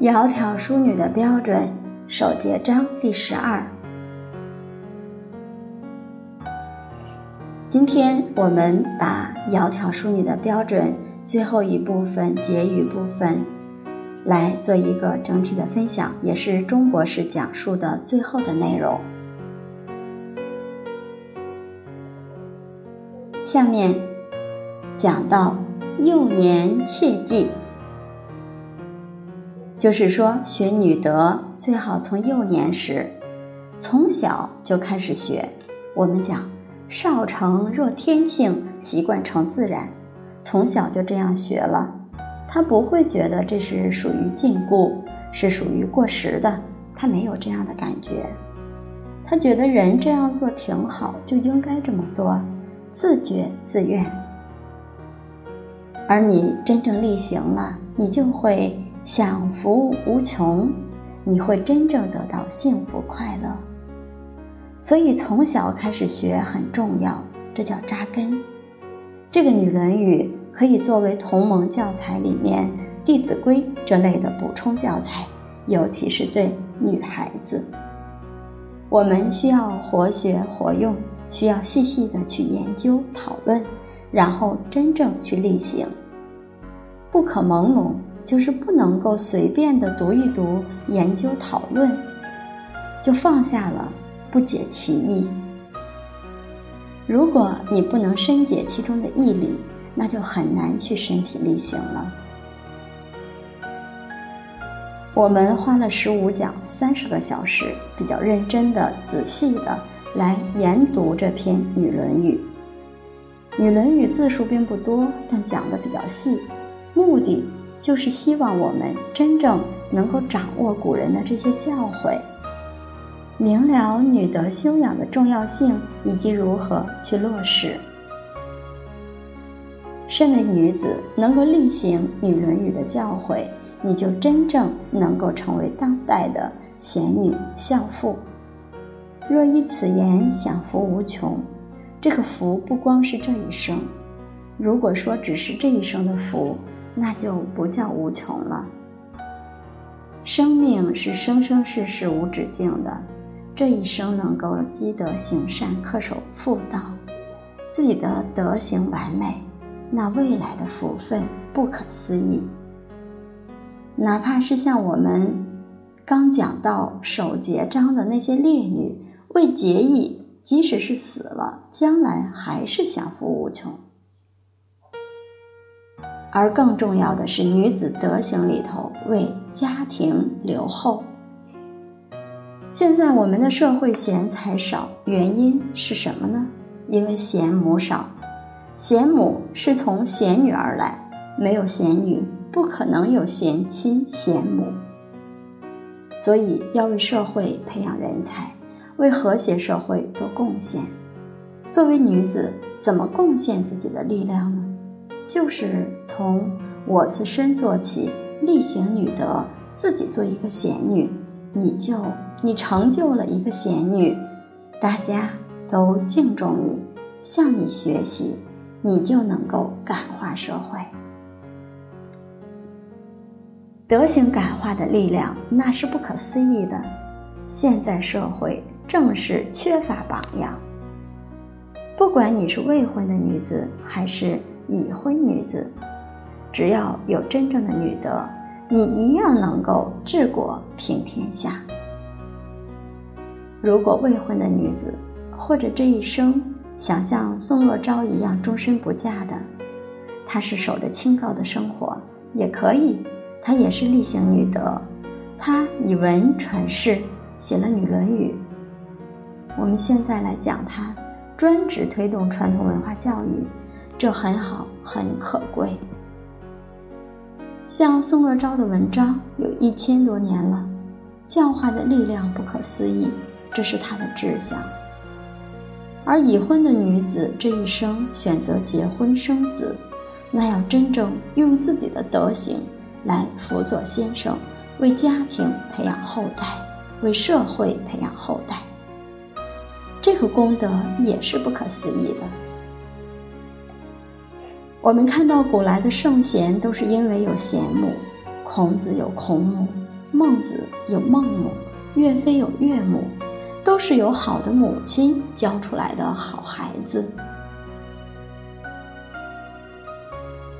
窈窕淑女的标准，首节章第十二。今天我们把窈窕淑女的标准最后一部分结语部分来做一个整体的分享，也是钟博士讲述的最后的内容。下面讲到幼年切记。就是说，学女德最好从幼年时，从小就开始学。我们讲“少成若天性，习惯成自然”，从小就这样学了，他不会觉得这是属于禁锢，是属于过时的，他没有这样的感觉。他觉得人这样做挺好，就应该这么做，自觉自愿。而你真正力行了，你就会。享福无穷，你会真正得到幸福快乐。所以从小开始学很重要，这叫扎根。这个《女论语》可以作为同盟教材里面《弟子规》这类的补充教材，尤其是对女孩子。我们需要活学活用，需要细细的去研究讨论，然后真正去力行，不可朦胧。就是不能够随便的读一读、研究讨论，就放下了，不解其意。如果你不能深解其中的义理，那就很难去身体力行了。我们花了十五讲三十个小时，比较认真的、仔细的来研读这篇《女论语》。《女论语》字数并不多，但讲的比较细，目的。就是希望我们真正能够掌握古人的这些教诲，明了女德修养的重要性以及如何去落实。身为女子，能够力行《女论语》的教诲，你就真正能够成为当代的贤女孝妇。若依此言，享福无穷。这个福不光是这一生，如果说只是这一生的福。那就不叫无穷了。生命是生生世世无止境的，这一生能够积德行善、恪守妇道，自己的德行完美，那未来的福分不可思议。哪怕是像我们刚讲到守节章的那些烈女，为节义，即使是死了，将来还是享福无穷。而更重要的是，女子德行里头为家庭留后。现在我们的社会贤才少，原因是什么呢？因为贤母少，贤母是从贤女而来，没有贤女，不可能有贤妻贤母。所以要为社会培养人才，为和谐社会做贡献。作为女子，怎么贡献自己的力量呢？就是从我自身做起，力行女德，自己做一个贤女，你就你成就了一个贤女，大家都敬重你，向你学习，你就能够感化社会。德行感化的力量，那是不可思议的。现在社会正是缺乏榜样。不管你是未婚的女子，还是。已婚女子，只要有真正的女德，你一样能够治国平天下。如果未婚的女子，或者这一生想像宋若昭一样终身不嫁的，她是守着清高的生活，也可以，她也是例行女德，她以文传世，写了《女论语》。我们现在来讲她，专职推动传统文化教育。这很好，很可贵。像宋若昭的文章有一千多年了，教化的力量不可思议，这是他的志向。而已婚的女子这一生选择结婚生子，那要真正用自己的德行来辅佐先生，为家庭培养后代，为社会培养后代，这个功德也是不可思议的。我们看到古来的圣贤都是因为有贤母，孔子有孔母，孟子有孟母，岳飞有岳母，都是有好的母亲教出来的好孩子。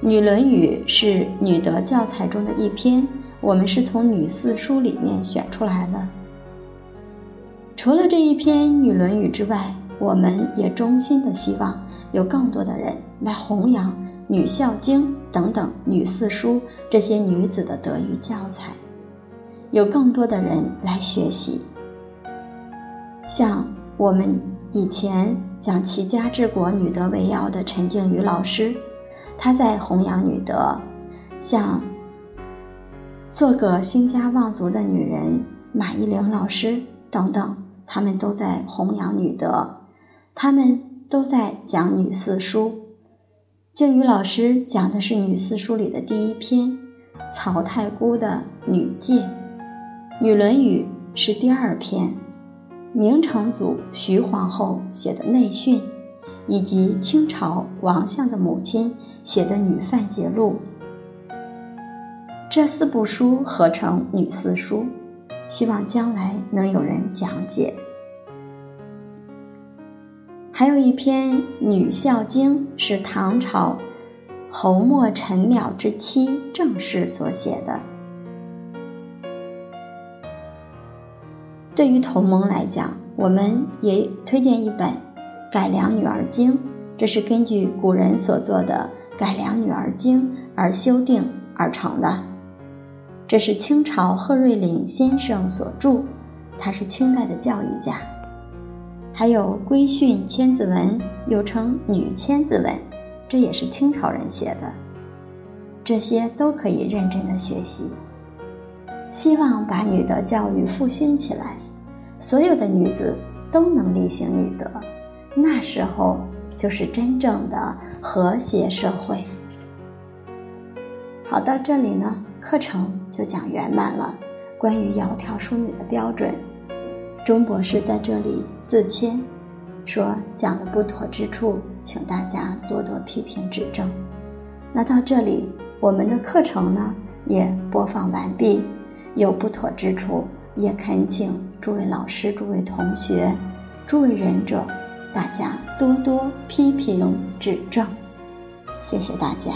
《女论语》是女德教材中的一篇，我们是从女四书里面选出来的。除了这一篇《女论语》之外，我们也衷心的希望有更多的人来弘扬《女孝经》等等女四书这些女子的德育教材，有更多的人来学习。像我们以前讲齐家治国、女德为要的陈静瑜老师。她在弘扬女德，像做个兴家旺族的女人马一玲老师等等，他们都在弘扬女德，他们都在讲女四书。静宇老师讲的是女四书里的第一篇，曹太姑的女诫；女论语是第二篇，明成祖徐皇后写的内训。以及清朝王相的母亲写的《女范节录》，这四部书合成《女四书》，希望将来能有人讲解。还有一篇《女孝经》，是唐朝侯莫陈邈之妻郑氏所写的。对于同盟来讲，我们也推荐一本。改良女儿经，这是根据古人所做的改良女儿经而修订而成的。这是清朝贺瑞麟先生所著，他是清代的教育家。还有《规训千字文》，又称《女千字文》，这也是清朝人写的。这些都可以认真的学习。希望把女德教育复兴起来，所有的女子都能力行女德。那时候就是真正的和谐社会。好，到这里呢，课程就讲圆满了。关于窈窕淑女的标准，钟博士在这里自谦，说讲的不妥之处，请大家多多批评指正。那到这里，我们的课程呢也播放完毕，有不妥之处，也恳请诸位老师、诸位同学、诸位仁者。大家多多批评指正，谢谢大家。